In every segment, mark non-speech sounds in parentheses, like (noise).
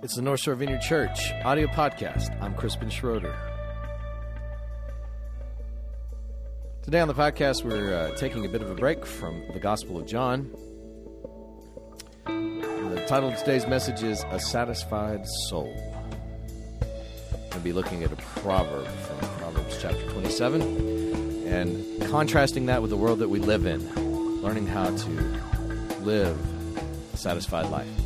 It's the North Shore Vineyard Church audio podcast. I'm Crispin Schroeder. Today on the podcast, we're uh, taking a bit of a break from the Gospel of John. The title of today's message is A Satisfied Soul. We'll be looking at a proverb from Proverbs chapter 27 and contrasting that with the world that we live in, learning how to live a satisfied life.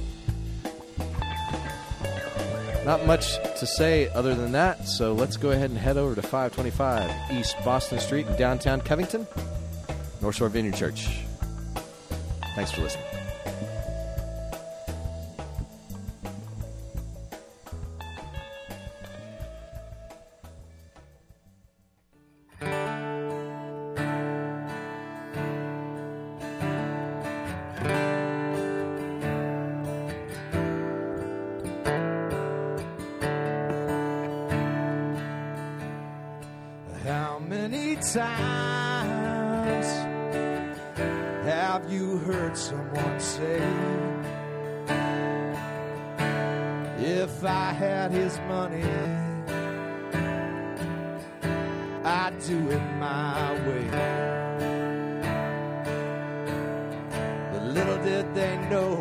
Not much to say other than that, so let's go ahead and head over to 525 East Boston Street in downtown Covington, North Shore Vineyard Church. Thanks for listening. How many times have you heard someone say, If I had his money, I'd do it my way? But little did they know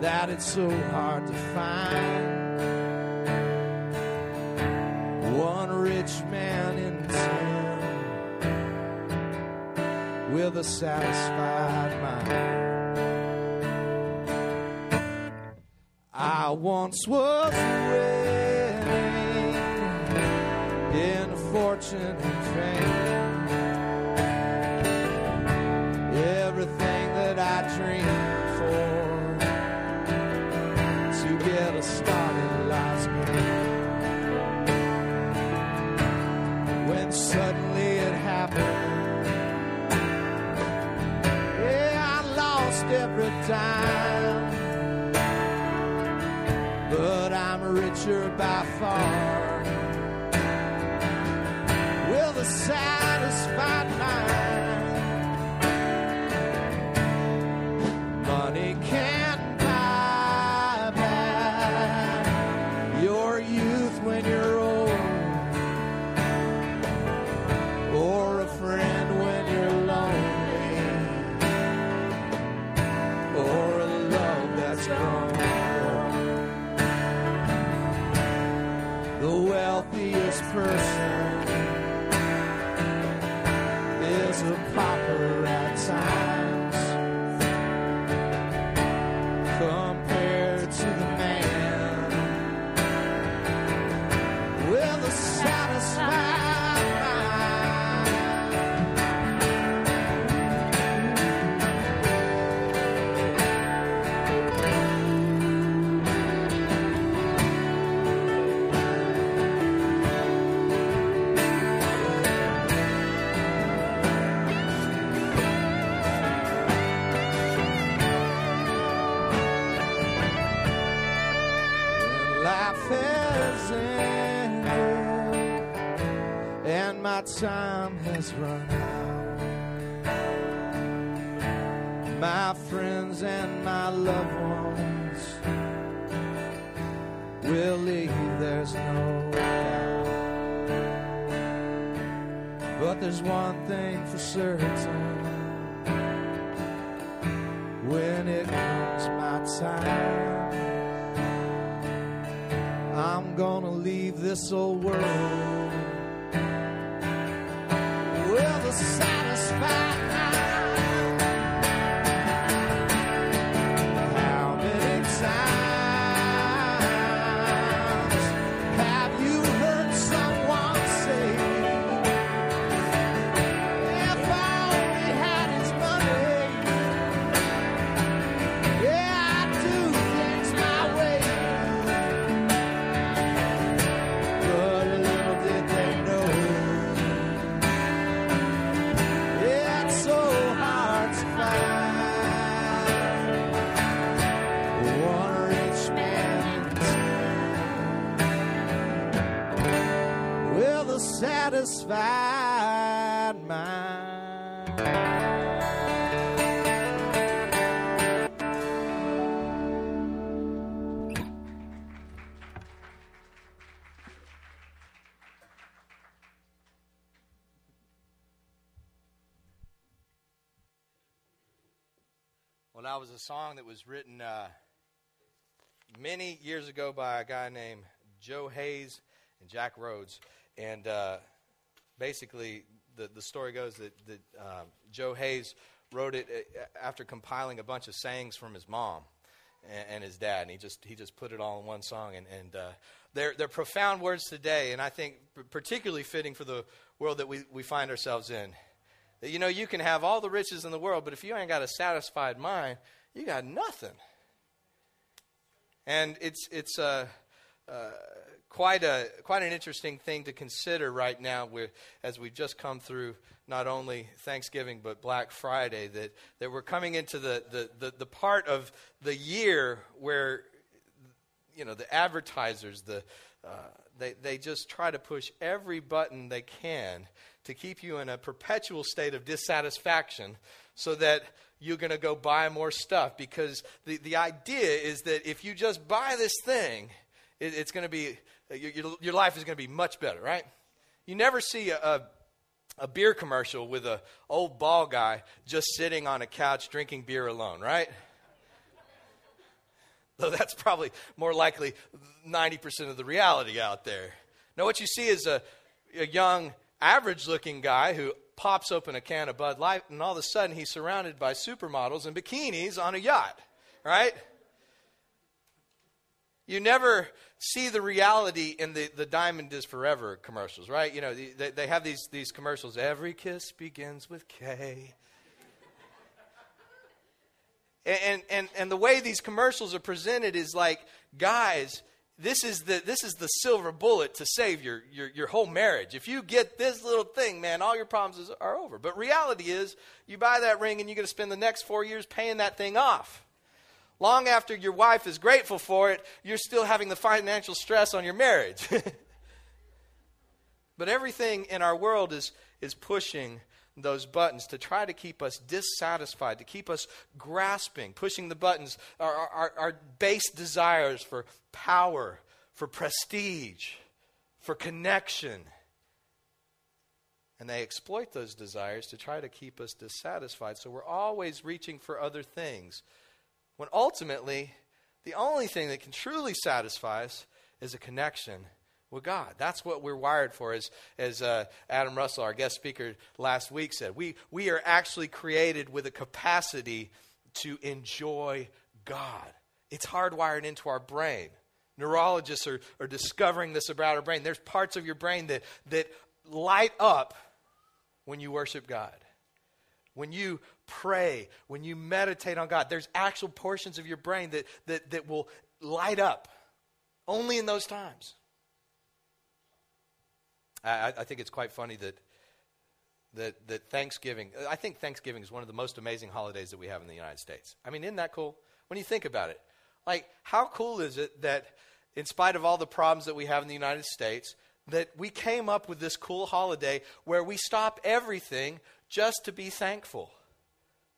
that it's so hard to find rich man in town with a satisfied mind. I once was winning in a fortune and time, but I'm richer by far. With a satisfied mind, and my time has run out. My friends and my loved ones will leave, there's no doubt. But there's one thing for certain when it comes my time. Leave this old world. With a satisfied satisfied mind. Well, that was a song that was written uh, many years ago by a guy named Joe Hayes and Jack Rhodes. And uh, basically, the, the story goes that, that uh, Joe Hayes wrote it uh, after compiling a bunch of sayings from his mom and, and his dad. And he just, he just put it all in one song. And, and uh, they're, they're profound words today, and I think particularly fitting for the world that we, we find ourselves in. You know, you can have all the riches in the world, but if you ain't got a satisfied mind, you got nothing. And it's, it's uh, uh, quite, a, quite an interesting thing to consider right now as we've just come through not only Thanksgiving but Black Friday, that, that we're coming into the, the, the, the part of the year where you know, the advertisers, the, uh, they, they just try to push every button they can to keep you in a perpetual state of dissatisfaction so that you're going to go buy more stuff. Because the, the idea is that if you just buy this thing, it, it's going to be, your, your life is going to be much better, right? You never see a, a a beer commercial with an old ball guy just sitting on a couch drinking beer alone, right? (laughs) Though that's probably more likely 90% of the reality out there. Now, what you see is a, a young average looking guy who pops open a can of Bud Light, and all of a sudden he's surrounded by supermodels and bikinis on a yacht, right? You never see the reality in the, the Diamond is Forever commercials, right? You know, they, they have these, these commercials. Every kiss begins with Kay. And, and, and the way these commercials are presented is like, guys, this is the this is the silver bullet to save your, your, your whole marriage. If you get this little thing, man, all your problems are over. But reality is, you buy that ring and you're going to spend the next four years paying that thing off. Long after your wife is grateful for it, you're still having the financial stress on your marriage. (laughs) but everything in our world is, is pushing those buttons to try to keep us dissatisfied, to keep us grasping, pushing the buttons, our, our, our base desires for power, for prestige, for connection. And they exploit those desires to try to keep us dissatisfied. So we're always reaching for other things. When ultimately, the only thing that can truly satisfy us is a connection with God. That's what we're wired for, as, as uh, Adam Russell, our guest speaker last week, said. We, we are actually created with a capacity to enjoy God. It's hardwired into our brain. Neurologists are, are discovering this about our brain. There's parts of your brain that, that light up when you worship God. When you pray, when you meditate on God, there's actual portions of your brain that, that, that will light up only in those times. I, I think it's quite funny that, that, that Thanksgiving, I think Thanksgiving is one of the most amazing holidays that we have in the United States. I mean, isn't that cool? When you think about it, like, how cool is it that, in spite of all the problems that we have in the United States, that we came up with this cool holiday where we stop everything just to be thankful?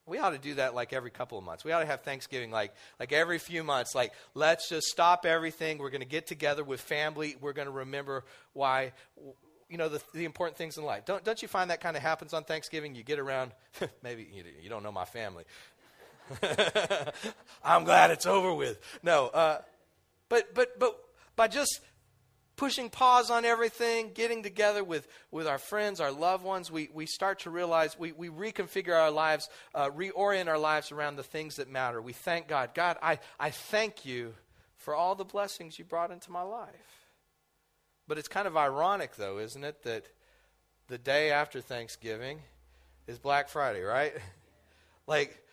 We ought to do that like every couple of months. We ought to have Thanksgiving like, like every few months. Like, let's just stop everything. We're going to get together with family. We're going to remember why, you know, the, the important things in life. Don't, don't you find that kind of happens on Thanksgiving? You get around, (laughs) maybe you, you don't know my family. (laughs) I'm glad it's over with. No, uh, but, but, but by just pushing pause on everything, getting together with, with our friends, our loved ones, we, we start to realize we, we reconfigure our lives, uh, reorient our lives around the things that matter. We thank God. God, I, I thank you for all the blessings you brought into my life. But it's kind of ironic, though, isn't it, that the day after Thanksgiving is Black Friday, right? (laughs) like,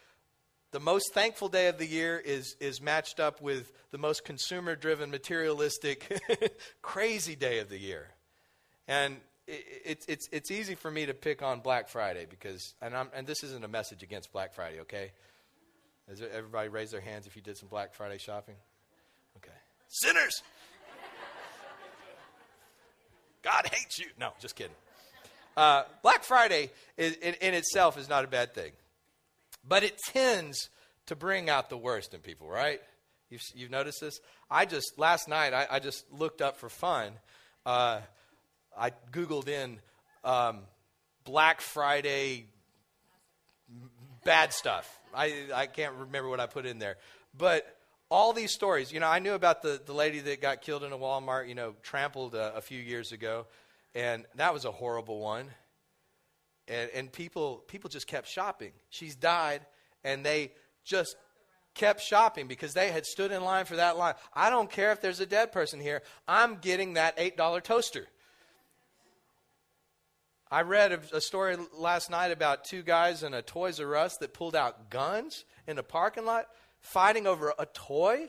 the most thankful day of the year is, is matched up with the most consumer driven, materialistic, (laughs) crazy day of the year. And it, it, it's, it's easy for me to pick on Black Friday because, and, I'm, and this isn't a message against Black Friday, okay? Everybody raise their hands if you did some Black Friday shopping? Okay. Sinners! God hates you. No, just kidding. Uh, Black Friday is, in, in itself is not a bad thing, but it tends to bring out the worst in people, right? You've, you've noticed this? I just, last night, I, I just looked up for fun. Uh, I Googled in um, Black Friday bad stuff. I, I can't remember what I put in there. But all these stories, you know, I knew about the, the lady that got killed in a Walmart, you know, trampled a, a few years ago. And that was a horrible one. And, and people, people just kept shopping. She's died, and they just kept shopping because they had stood in line for that line. I don't care if there's a dead person here. I'm getting that $8 toaster. I read a, a, story last night about two guys in a Toys R Us that pulled out guns in a parking lot fighting over a toy.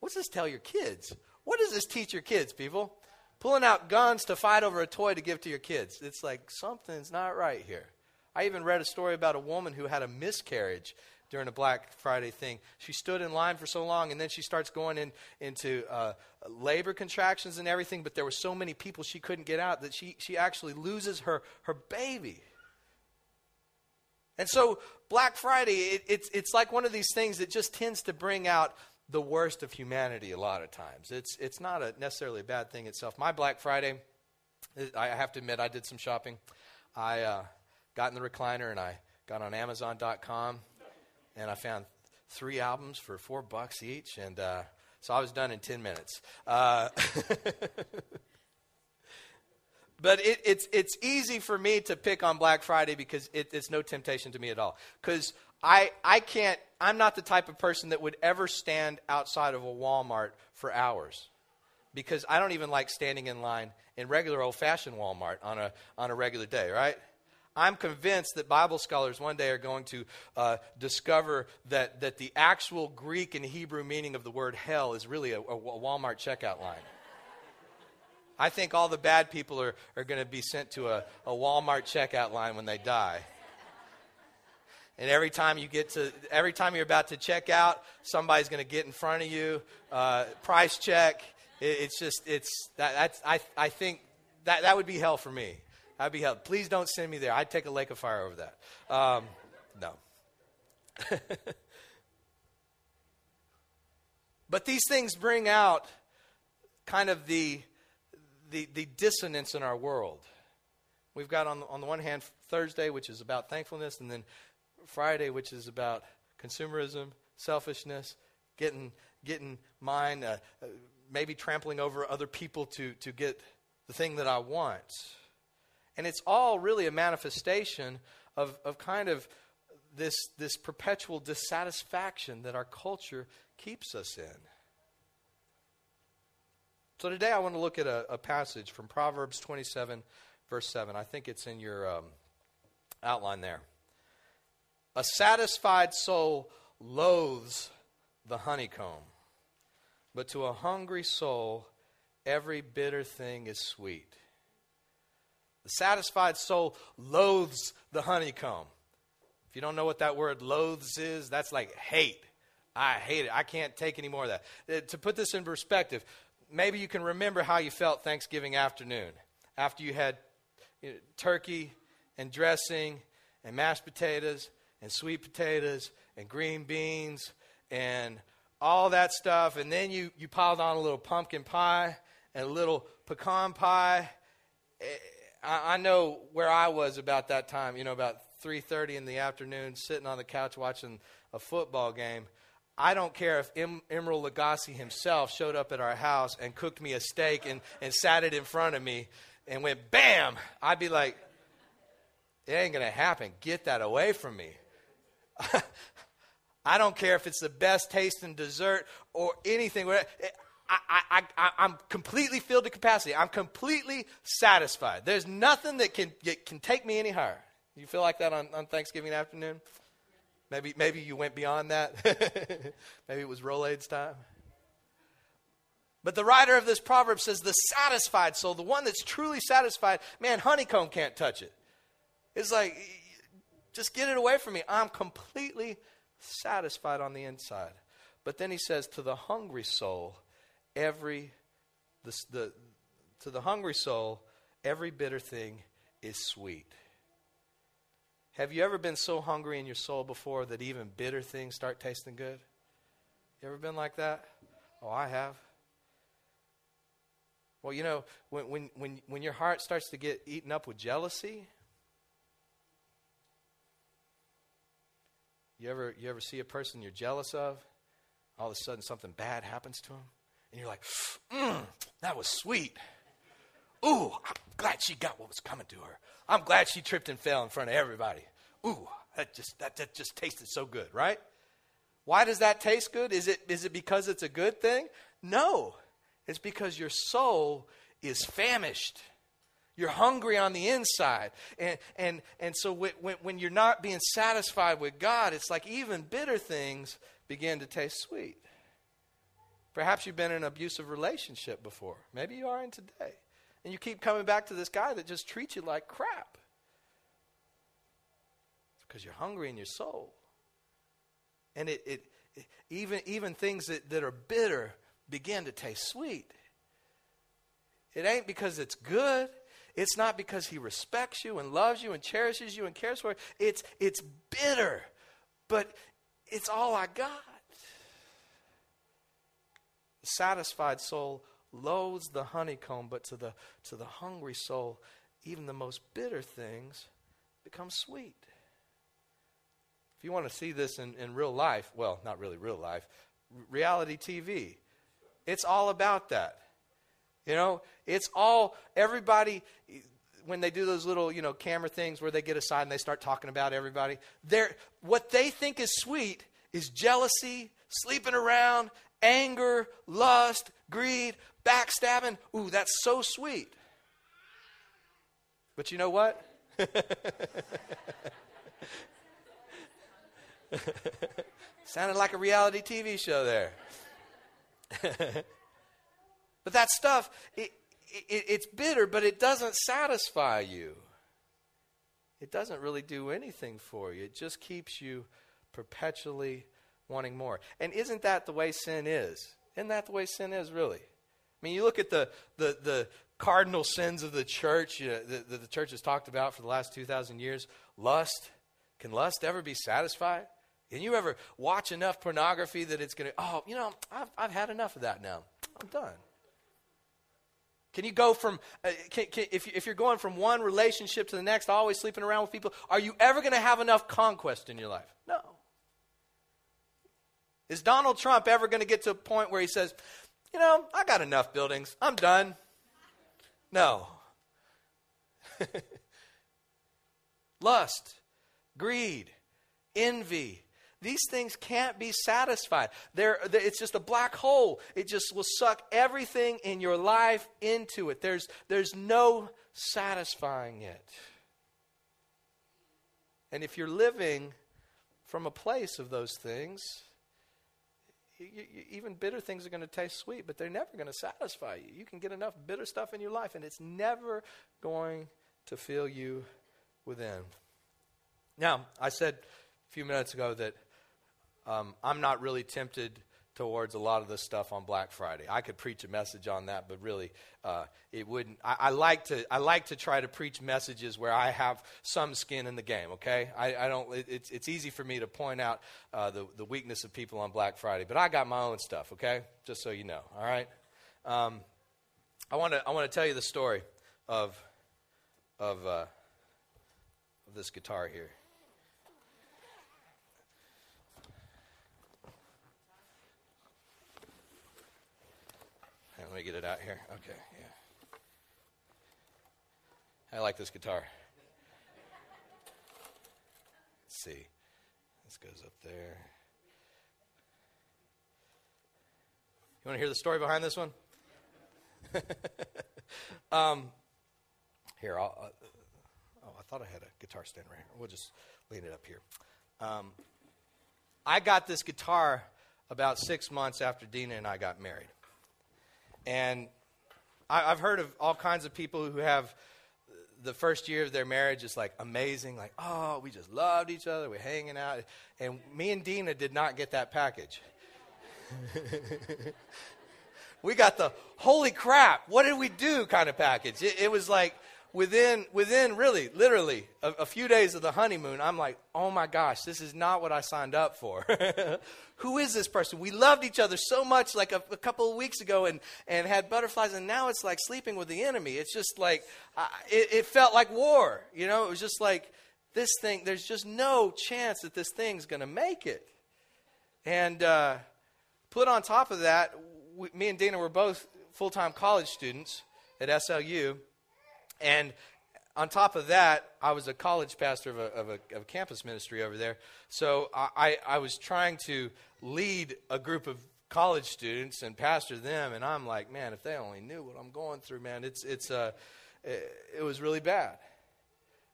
What's this tell your kids? What does this teach your kids, people? Pulling out guns to fight over a toy to give to your kids. It's like something's not right here. I even read a story about a woman who had a miscarriage during a Black Friday thing. She stood in line for so long, and then she starts going in, into uh, labor contractions and everything, but there were so many people she couldn't get out that she, she actually loses her, her baby. And so, Black Friday, it, it's, it's like one of these things that just tends to bring out the worst of humanity a lot of times. It's, it's not a, necessarily a bad thing itself. My Black Friday, I have to admit, I did some shopping. I uh, got in the recliner and I got on Amazon.com and I found three albums for four bucks each, and uh, so I was done in ten minutes. Uh, (laughs) but it, it's it's easy for me to pick on Black Friday because it, it's no temptation to me at all. Because I I can't. I'm not the type of person that would ever stand outside of a Walmart for hours because I don't even like standing in line in regular old fashioned Walmart on a on a regular day, right? I'm convinced that Bible scholars one day are going to uh, discover that, that the actual Greek and Hebrew meaning of the word hell is really a, a Walmart checkout line. I think all the bad people are, are going to be sent to a, a Walmart checkout line when they die. And every time you get to, every time you're about to check out, somebody's going to get in front of you, uh, price check. It, it's just, it's, that, that's, I, I think that, that would be hell for me. I'd be hell Please don't send me there. I'd take a lake of fire over that. Um, no. (laughs) but these things bring out kind of the, the, the dissonance in our world. We've got on on the one hand Thursday, which is about thankfulness, and then Friday, which is about consumerism, selfishness, getting getting mine, uh, uh, maybe trampling over other people to to get the thing that I want. And it's all really a manifestation of, of kind of this, this perpetual dissatisfaction that our culture keeps us in. So today I want to look at a, a passage from Proverbs 27, verse 7. I think it's in your um, outline there. A satisfied soul loathes the honeycomb, but to a hungry soul, every bitter thing is sweet. The satisfied soul loathes the honeycomb. If you don't know what that word loathes is, that's like hate. I hate it. I can't take any more of that. Uh, to put this in perspective, maybe you can remember how you felt Thanksgiving afternoon after you had turkey and dressing and mashed potatoes and sweet potatoes and green beans and all that stuff. And then you, you piled on a little pumpkin pie and a little pecan pie eh, I, I know where I was about that time. You know, about three thirty in the afternoon, sitting on the couch watching a football game. I don't care if em- Emeril Lagasse himself showed up at our house and cooked me a steak and, and sat it in front of me and went bam. I'd be like, it ain't going to happen. Get that away from me. (laughs) I don't care if it's the best tasting dessert or anything. I, am completely filled to capacity. I'm completely satisfied. There's nothing that can, get, can take me any higher. You feel like that on, on Thanksgiving afternoon? Maybe, maybe you went beyond that. (laughs) maybe it was Rolaids time. But the writer of this proverb says the satisfied soul, the one that's truly satisfied, man, honeycomb can't touch it. It's like, just get it away from me. I'm completely satisfied on the inside. But then he says, to the hungry soul, every the, the, to the hungry soul, every bitter thing is sweet. Have you ever been so hungry in your soul before that even bitter things start tasting good? You ever been like that? Oh, I have. Well, you know, when, when, when, when your heart starts to get eaten up with jealousy, You ever, you ever see a person you're jealous of? All of a sudden, something bad happens to them, and you're like, mm, that was sweet. Ooh, I'm glad she got what was coming to her. I'm glad she tripped and fell in front of everybody. Ooh, that just, that, that just tasted so good, right? Why does that taste good? Is it, is it because it's a good thing? No. It's because your soul is famished. You're hungry on the inside. And, and, and so when, when you're not being satisfied with God, it's like even bitter things begin to taste sweet. Perhaps you've been in an abusive relationship before. Maybe you are in today. And you keep coming back to this guy that just treats you like crap. It's because you're hungry in your soul. And it, it, it even, even things that, that are bitter begin to taste sweet. It ain't because it's good. It's not because he respects you and loves you and cherishes you and cares for you. It's, it's bitter, but it's all I got. The satisfied soul loathes the honeycomb, but to the, to the hungry soul, even the most bitter things become sweet. If you want to see this in, in real life, well, not really real life, reality TV, it's all about that. You know, it's all, everybody, when they do those little, you know, camera things where they get aside and they start talking about everybody, they're, what they think is sweet is jealousy, sleeping around, anger, lust, greed, backstabbing. Ooh, that's so sweet. But you know what? (laughs) Sounded like a reality TV show there. (laughs) but that stuff, it, it, it's bitter, but it doesn't satisfy you. It doesn't really do anything for you. It just keeps you perpetually wanting more. And isn't that the way sin is? Isn't that the way sin is, really? I mean, you look at the, the, the cardinal sins of the church you know, that the, the church has talked about for the last 2,000 years lust. Can lust ever be satisfied? Can you ever watch enough pornography that it's going to, oh, you know, I've, I've had enough of that now. I'm done. Can you go from, uh, can, can, if, if you're going from one relationship to the next, always sleeping around with people, are you ever going to have enough conquest in your life? No. Is Donald Trump ever going to get to a point where he says, you know, I got enough buildings, I'm done? No. (laughs) Lust, greed, envy, these things can't be satisfied. They're, it's just a black hole. It just will suck everything in your life into it. There's, there's no satisfying it. And if you're living from a place of those things, you, you, even bitter things are going to taste sweet, but they're never going to satisfy you. You can get enough bitter stuff in your life, and it's never going to fill you within. Now, I said a few minutes ago that um, I'm not really tempted towards a lot of this stuff on Black Friday. I could preach a message on that, but really, uh, it wouldn't. I, I, like to. I like to try to preach messages where I have some skin in the game. Okay, I, I don't. It, it's it's easy for me to point out uh, the the weakness of people on Black Friday, but I got my own stuff. Okay, just so you know. All right. Um, I want to. I want to tell you the story of of, uh, of this guitar here. Let me get it out here. Okay, yeah. I like this guitar. Let's see. This goes up there. You want to hear the story behind this one? (laughs) um, here, I'll, uh, oh, I thought I had a guitar stand right here. We'll just lean it up here. Um, I got this guitar about six months after Dina and I got married. And I, have heard of all kinds of people who have the first year of their marriage is like amazing, like, oh, we just loved each other, we're hanging out. And me and Dina did not get that package. (laughs) we got the holy crap, what did we do kind of package. It, it was like, within within really literally a, a, few days of the honeymoon i'm like oh my gosh this is not what i signed up for (laughs) who is this person we loved each other so much like a, a, couple of weeks ago and and had butterflies and now it's like sleeping with the enemy it's just like it, it felt like war you know it was just like this thing, there's just no chance that this thing's going to make it. And uh, put on top of that, we, me and Dana were both full time college students at SLU. And on top of that, I was a college pastor of a, of a, of campus ministry over there. So I, I was trying to lead a group of college students and pastor them. And I'm like, man, if they only knew what I'm going through, man, it's, it's, uh, it, it was really bad.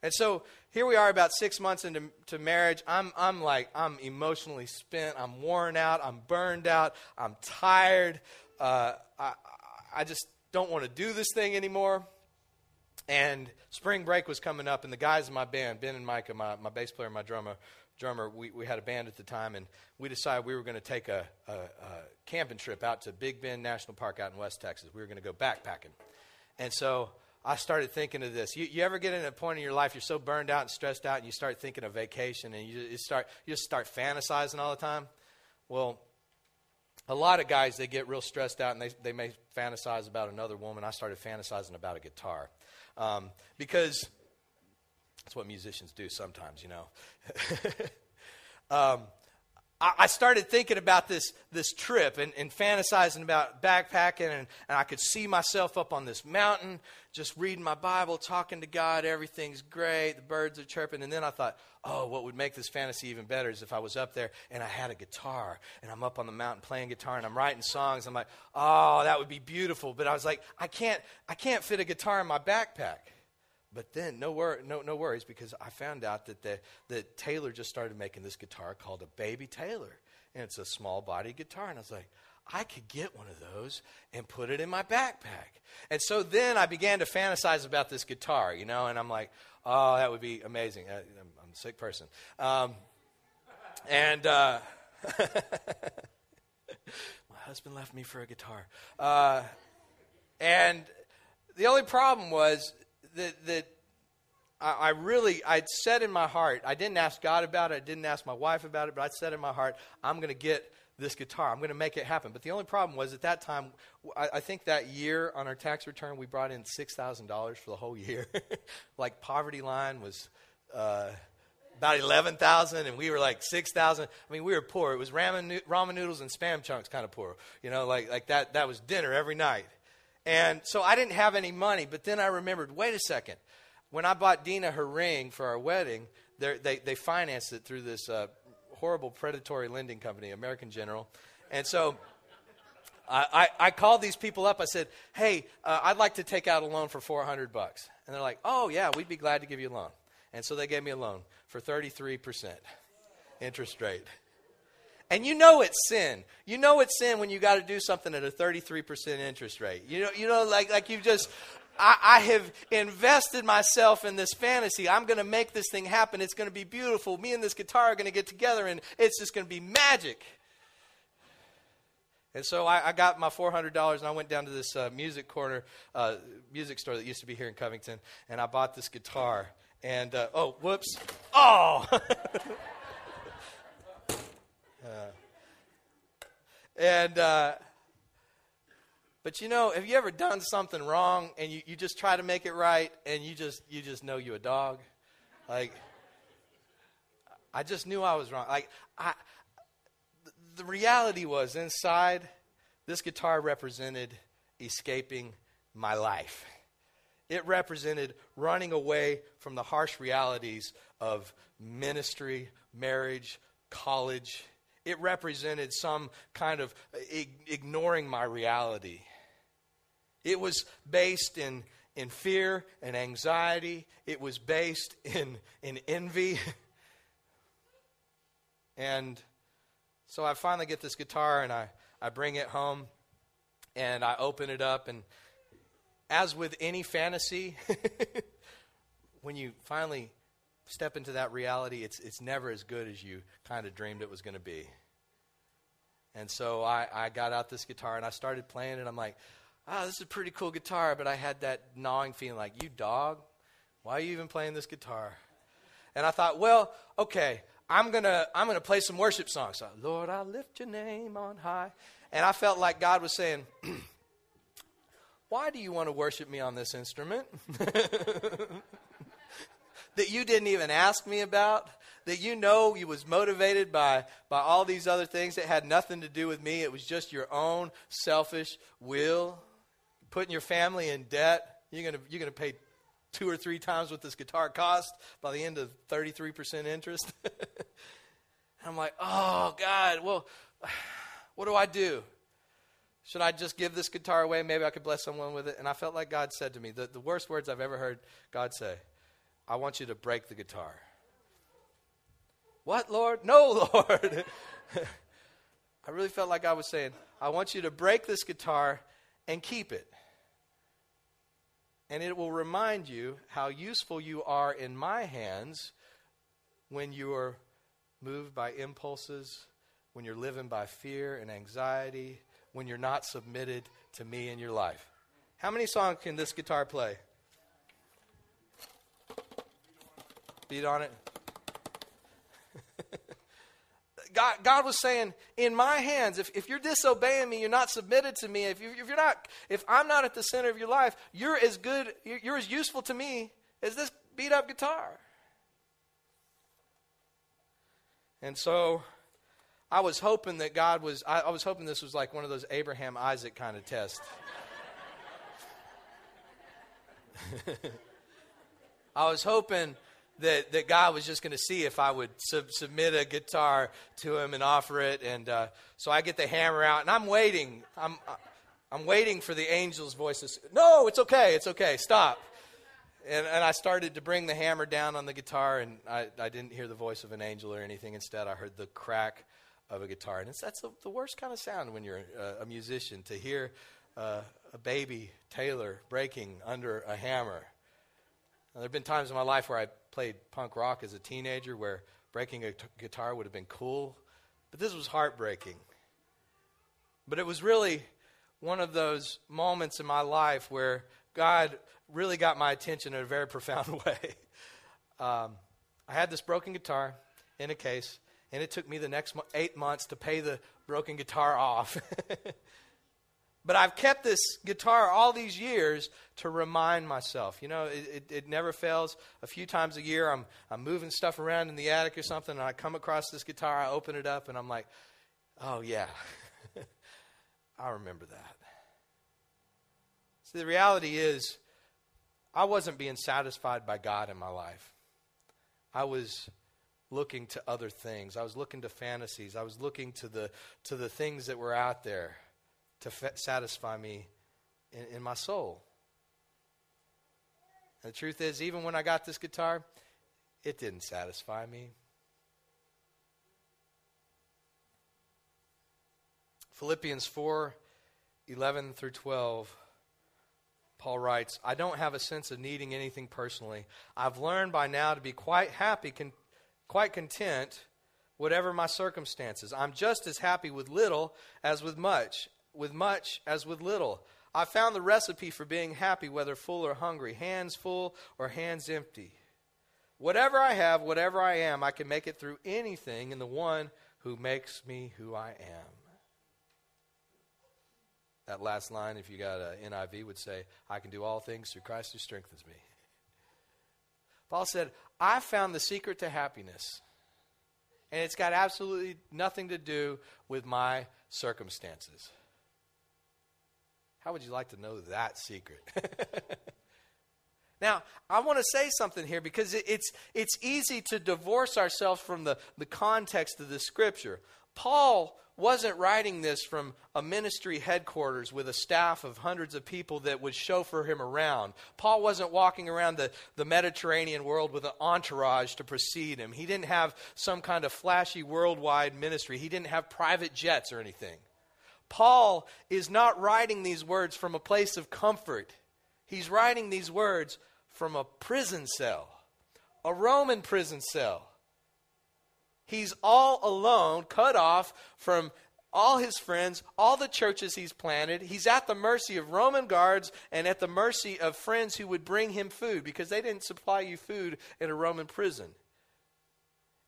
And so here we are about six months into to marriage. I'm, I'm like, I'm emotionally spent. I'm worn out. I'm burned out. I'm tired. Uh, I, I just don't want to do this thing anymore. And spring break was coming up, and the guys in my band, Ben and Micah, my, my bass player and my drummer, drummer we, we had a band at the time, and we decided we were going to take a, a, a camping trip out to Big Bend National Park out in West Texas. We were going to go backpacking. And so I started thinking of this. You, you ever get in a point in your life you're so burned out and stressed out, and you start thinking of vacation, and you, you start you just start fantasizing all the time? Well, a lot of guys they get real stressed out and they, they may fantasize about another woman i started fantasizing about a guitar um, because that's what musicians do sometimes, you know. (laughs) um, I, started thinking about this, this trip and, and fantasizing about backpacking, and, and I could see myself up on this mountain, just reading my Bible, talking to God. Everything's great. The birds are chirping. And then I thought, oh, what would make this fantasy even better is if I was up there and I had a guitar and I'm up on the mountain playing guitar and I'm writing songs. I'm like, oh, that would be beautiful. But I was like, I can't, I can't fit a guitar in my backpack. But then, no, wor- no, no worries, because I found out that, the, Taylor just started making this guitar called a Baby Taylor. And it's a small body guitar. And I was like, I could get one of those and put it in my backpack. And so then I began to fantasize about this guitar, you know, and I'm like, oh, that would be amazing. I, am a sick person. Um, and uh, (laughs) my husband left me for a guitar. Uh, and the only problem was that, that I, I really, I'd said in my heart, I didn't ask God about it, I didn't ask my wife about it, but I'd said in my heart, I'm going to get this guitar. I'm going to make it happen. But the only problem was at that time, I, I think that year on our tax return, we brought in $6,000 for the whole year. (laughs) like poverty line was uh, about 11,000 and we were like 6,000. I mean, we were poor. It was ramen, ramen noodles and spam chunks kind of poor. You know, like, like that, that was dinner every night. And so I didn't have any money, but then I remembered wait a second. When I bought Dina her ring for our wedding, they, they financed it through this uh, horrible predatory lending company, American General. And so I, I, I, called these people up. I said, hey, uh, I'd like to take out a loan for 400 bucks. And they're like, oh, yeah, we'd be glad to give you a loan. And so they gave me a loan for 33% interest rate. And you know it's sin. You know it's sin when you got to do something at a 33% interest rate. You know, you know like, like you just, I, I have invested myself in this fantasy. I'm going to make this thing happen. It's going to be beautiful. Me and this guitar are going to get together, and it's just going to be magic. And so I, I, got my $400 and I went down to this uh, music corner, uh, music store that used to be here in Covington, and I bought this guitar. And, uh, oh, whoops. Oh! (laughs) and, uh, but you know, have you ever done something wrong and you, you just try to make it right and you just, you just know you a dog? Like, I just knew I was wrong. Like, I, the reality was inside, this guitar represented escaping my life. It represented running away from the harsh realities of ministry, marriage, college, it represented some kind of ignoring my reality. It was based in, in fear and anxiety, it was based in, in envy. (laughs) and so I finally get this guitar and I, I bring it home and I open it up. And as with any fantasy, (laughs) when you finally step into that reality, it's, it's never as good as you kind of dreamed it was going to be. And so I, I got out this guitar and I started playing it. I'm like, oh, this is a pretty cool guitar. But I had that gnawing feeling like, you dog, why are you even playing this guitar? And I thought, well, okay, I'm going to I'm gonna play some worship songs. So, Lord, I lift your name on high. And I felt like God was saying, (clears throat) why do you want to worship me on this instrument? (laughs) that you didn't even ask me about, that you know you was motivated by, by all these other things that had nothing to do with me. It was just your own selfish will, putting your family in debt. You're gonna you're gonna pay two or three times what this guitar cost by the end of 33% interest. (laughs) And I'm like, oh, God, well, (sighs) what do I do? Should I just give this guitar away? Maybe I could bless someone with it. And I felt like God said to me, the, the worst words I've ever heard God say, I want you to break the guitar. What, Lord? No, (laughs) Lord. (laughs) I really felt like I was saying, I want you to break this guitar and keep it. And it will remind you how useful you are in my hands when you are moved by impulses, when you're living by fear and anxiety, when you're not submitted to me in your life. How many songs can this guitar play? Beat on it. (laughs) God, God was saying, in my hands, if, if you're disobeying me, you're not submitted to me, if, you, if you're not, if I'm not at the center of your life, you're as good, you're, you're as useful to me as this beat up guitar. And so I was hoping that God was, I, I was hoping this was like one of those Abraham Isaac kind of tests. (laughs) I was hoping that, that God was just going to see if I would sub- submit a guitar to him and offer it. And uh, so I get the hammer out, and I'm waiting. I'm, I'm waiting for the angel's voices. No, it's okay. It's okay. Stop. And, and I started to bring the hammer down on the guitar, and I, I didn't hear the voice of an angel or anything. Instead, I heard the crack of a guitar. And it's, that's the, the worst kind of sound when you're a, a musician to hear uh, a baby Taylor breaking under a hammer. There have been times in my life where I played punk rock as a teenager where breaking a t- guitar would have been cool, but this was heartbreaking. But it was really one of those moments in my life where God really got my attention in a very (laughs) profound way. Um, I had this broken guitar in a case, and it took me the next mo- eight months to pay the broken guitar off. (laughs) But I've kept this guitar all these years to remind myself. You know, it, it, it, never fails. A few times a year, I'm, I'm moving stuff around in the attic or something, and I come across this guitar, I open it up, and I'm like, oh, yeah, (laughs) I remember that. See, the reality is, I wasn't being satisfied by God in my life. I was looking to other things. I was looking to fantasies. I was looking to the, to the things that were out there to satisfy me in, in my soul. And the truth is, even when I got this guitar, it didn't satisfy me. Philippians 4 11 through 12. Paul writes, I don't have a sense of needing anything personally. I've learned by now to be quite happy, con- quite content, whatever my circumstances. I'm just as happy with little as with much with much as with little. I found the recipe for being happy, whether full or hungry, hands full or hands empty. Whatever I have, whatever I am, I can make it through anything in the one who makes me who I am. That last line, if you got an NIV, would say, I can do all things through Christ who strengthens me. Paul said, I found the secret to happiness. And it's got absolutely nothing to do with my circumstances. How would you like to know that secret? (laughs) now, I want to say something here because it's, it's easy to divorce ourselves from the, the context of the scripture. Paul wasn't writing this from a ministry headquarters with a staff of hundreds of people that would chauffeur him around. Paul wasn't walking around the, the Mediterranean world with an entourage to precede him. He didn't have some kind of flashy worldwide ministry, he didn't have private jets or anything. Paul is not writing these words from a place of comfort. He's writing these words from a prison cell, a Roman prison cell. He's all alone, cut off from all his friends, all the churches he's planted. He's at the mercy of Roman guards and at the mercy of friends who would bring him food because they didn't supply you food in a Roman prison.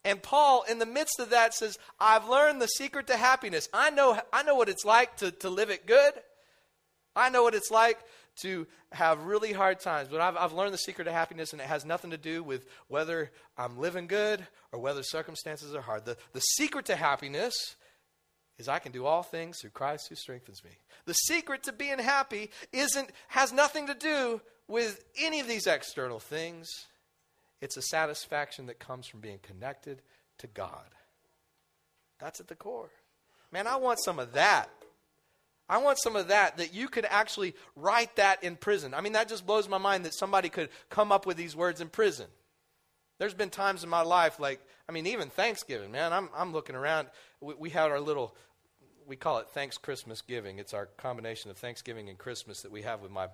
And Paul, in the midst of that, says, I've learned the secret to happiness. I know, I know what it's like to, to live it good. I know what it's like to have really hard times, but I've, I've learned the secret of happiness, and it has nothing to do with whether I'm living good or whether circumstances are hard. The, the secret to happiness is I can do all things through Christ who strengthens me. The secret to being happy isn't has nothing to do with any of these external things. It's a satisfaction that comes from being connected to God. That's at the core. Man, I want some of that. I want some of that, that you could actually write that in prison. I mean, that just blows my mind that somebody could come up with these words in prison. There's been times in my life, like, I mean, even Thanksgiving, man, I'm, I'm looking around. We, we had our little, we call it Thanks Christmas Giving. It's our combination of Thanksgiving and Christmas that we have with my,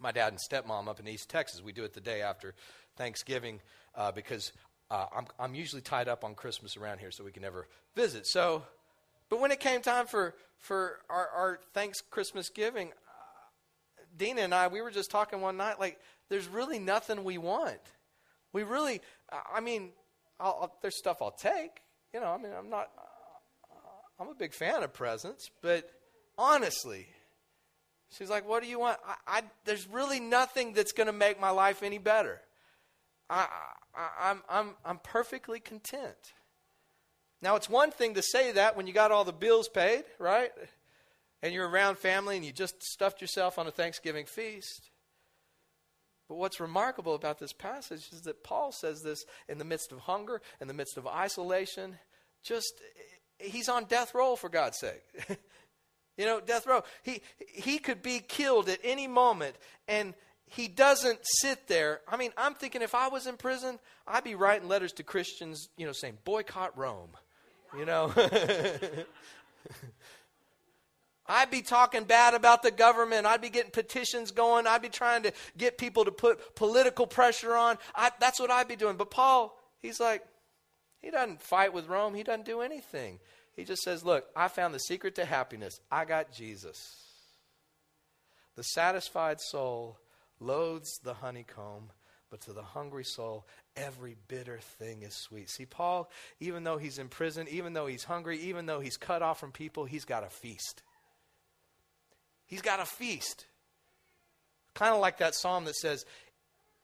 my dad and stepmom up in East Texas. We do it the day after Thanksgiving uh, because uh, I'm, I'm usually tied up on Christmas around here, so we can never visit. So, but when it came time for for our, our thanks Christmas giving, uh, Dina and I, we were just talking one night. Like, there's really nothing we want. We really, I mean, I'll, I'll, there's stuff I'll take. You know, I mean, I'm not. I'm a big fan of presents, but honestly, she's like, "What do you want?" I, I there's really nothing that's going to make my life any better. I, I, I'm, I'm, I'm perfectly content. Now, it's one thing to say that when you got all the bills paid, right? And you're around family and you just stuffed yourself on a Thanksgiving feast. But what's remarkable about this passage is that Paul says this in the midst of hunger, in the midst of isolation. Just, he's on death row, for God's sake. (laughs) you know, death row. He, he could be killed at any moment, and he doesn't sit there. I mean, I'm thinking if I was in prison, I'd be writing letters to Christians, you know, saying, boycott Rome. You know? (laughs) I'd be talking bad about the government. I'd be getting petitions going. I'd be trying to get people to put political pressure on. I, that's what I'd be doing. But Paul, he's like, he doesn't fight with Rome. He doesn't do anything. He just says, Look, I found the secret to happiness. I got Jesus. The satisfied soul loathes the honeycomb, but to the hungry soul, every bitter thing is sweet. See, Paul, even though he's in prison, even though he's hungry, even though he's cut off from people, he's got a feast. He's got a feast. Kind of like that psalm that says,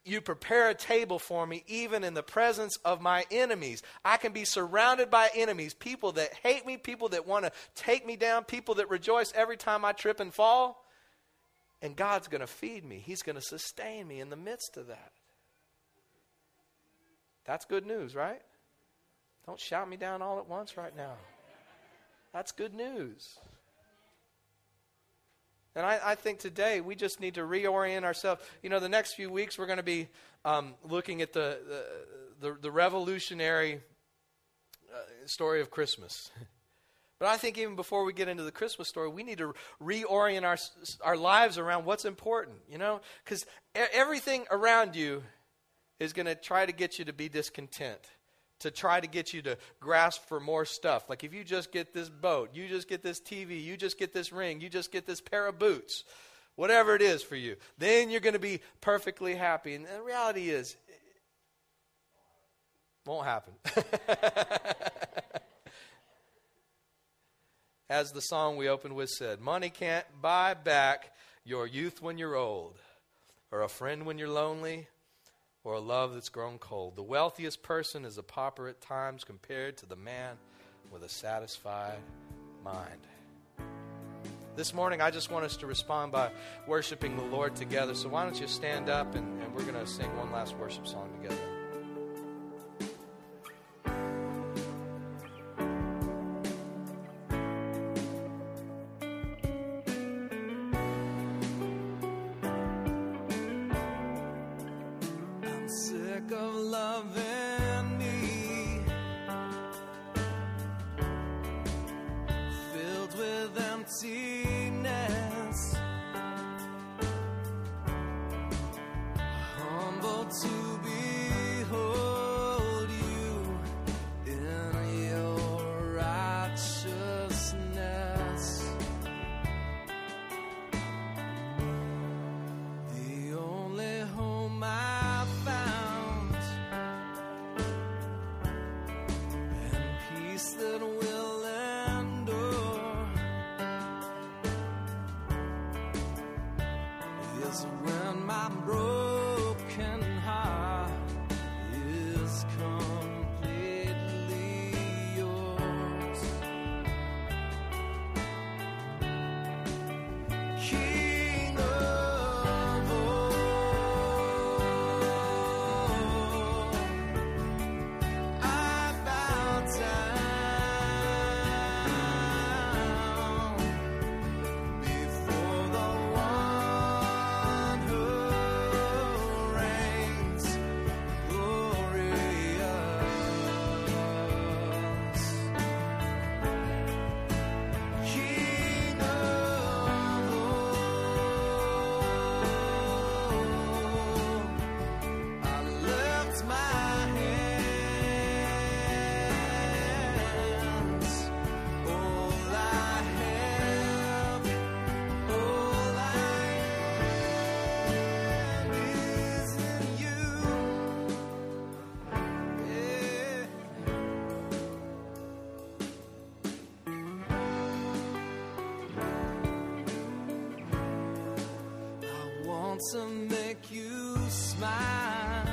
You prepare a table for me even in the presence of my enemies. I can be surrounded by enemies, people that hate me, people that want to take me down, people that rejoice every time I trip and fall. And God's going to feed me, He's going to sustain me in the midst of that. That's good news, right? Don't shout me down all at once right now. That's good news. And I, I, think today we just need to reorient ourselves. You know, the next few weeks we're going to be um, looking at the, the, the, the revolutionary uh, story of Christmas. (laughs) But I think even before we get into the Christmas story, we need to reorient our, our lives around what's important, you know? Because everything around you is going to try to get you to be discontent, to try to get you to grasp for more stuff. Like if you just get this boat, you just get this TV, you just get this ring, you just get this pair of boots, whatever it is for you, then you're going to be perfectly happy. And the reality is, it won't happen. (laughs) As the song we opened with said, money can't buy back your youth when you're old, or a friend when you're lonely, or a love that's grown cold. The wealthiest person is a pauper at times compared to the man with a satisfied mind. This morning, I just want us to respond by worshiping the Lord together. So, why don't you stand up and, and we're going to sing one last worship song together. to make you smile.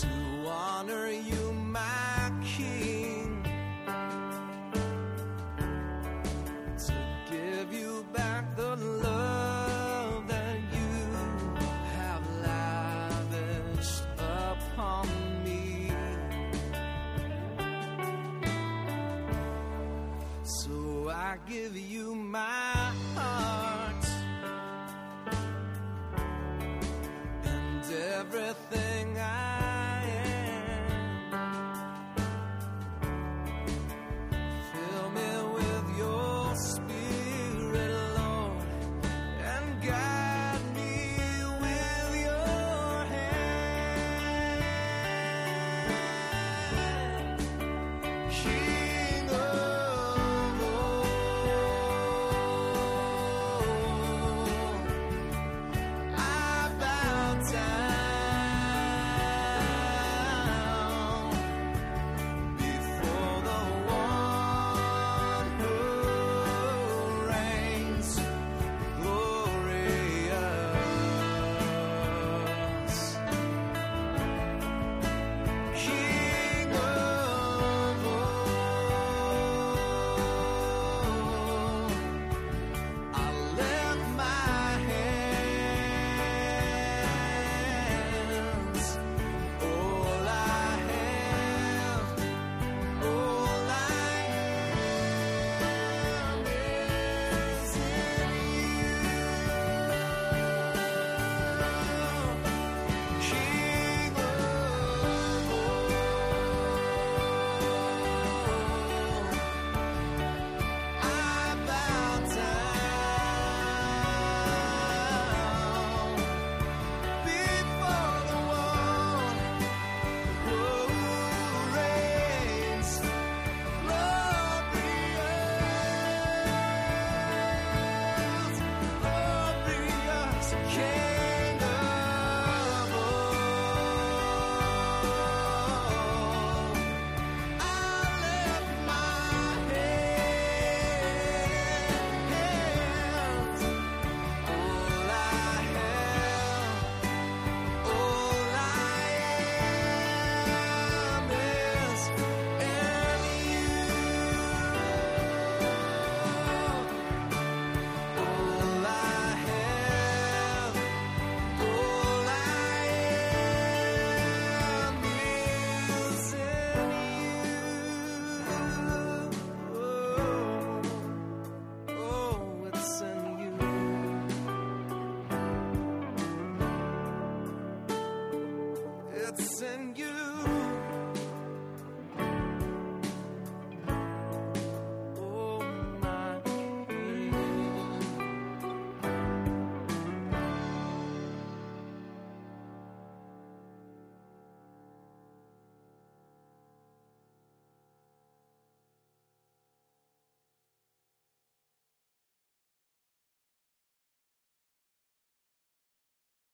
To honor you, my king. To give you back the love that you have lavished upon me. So I give you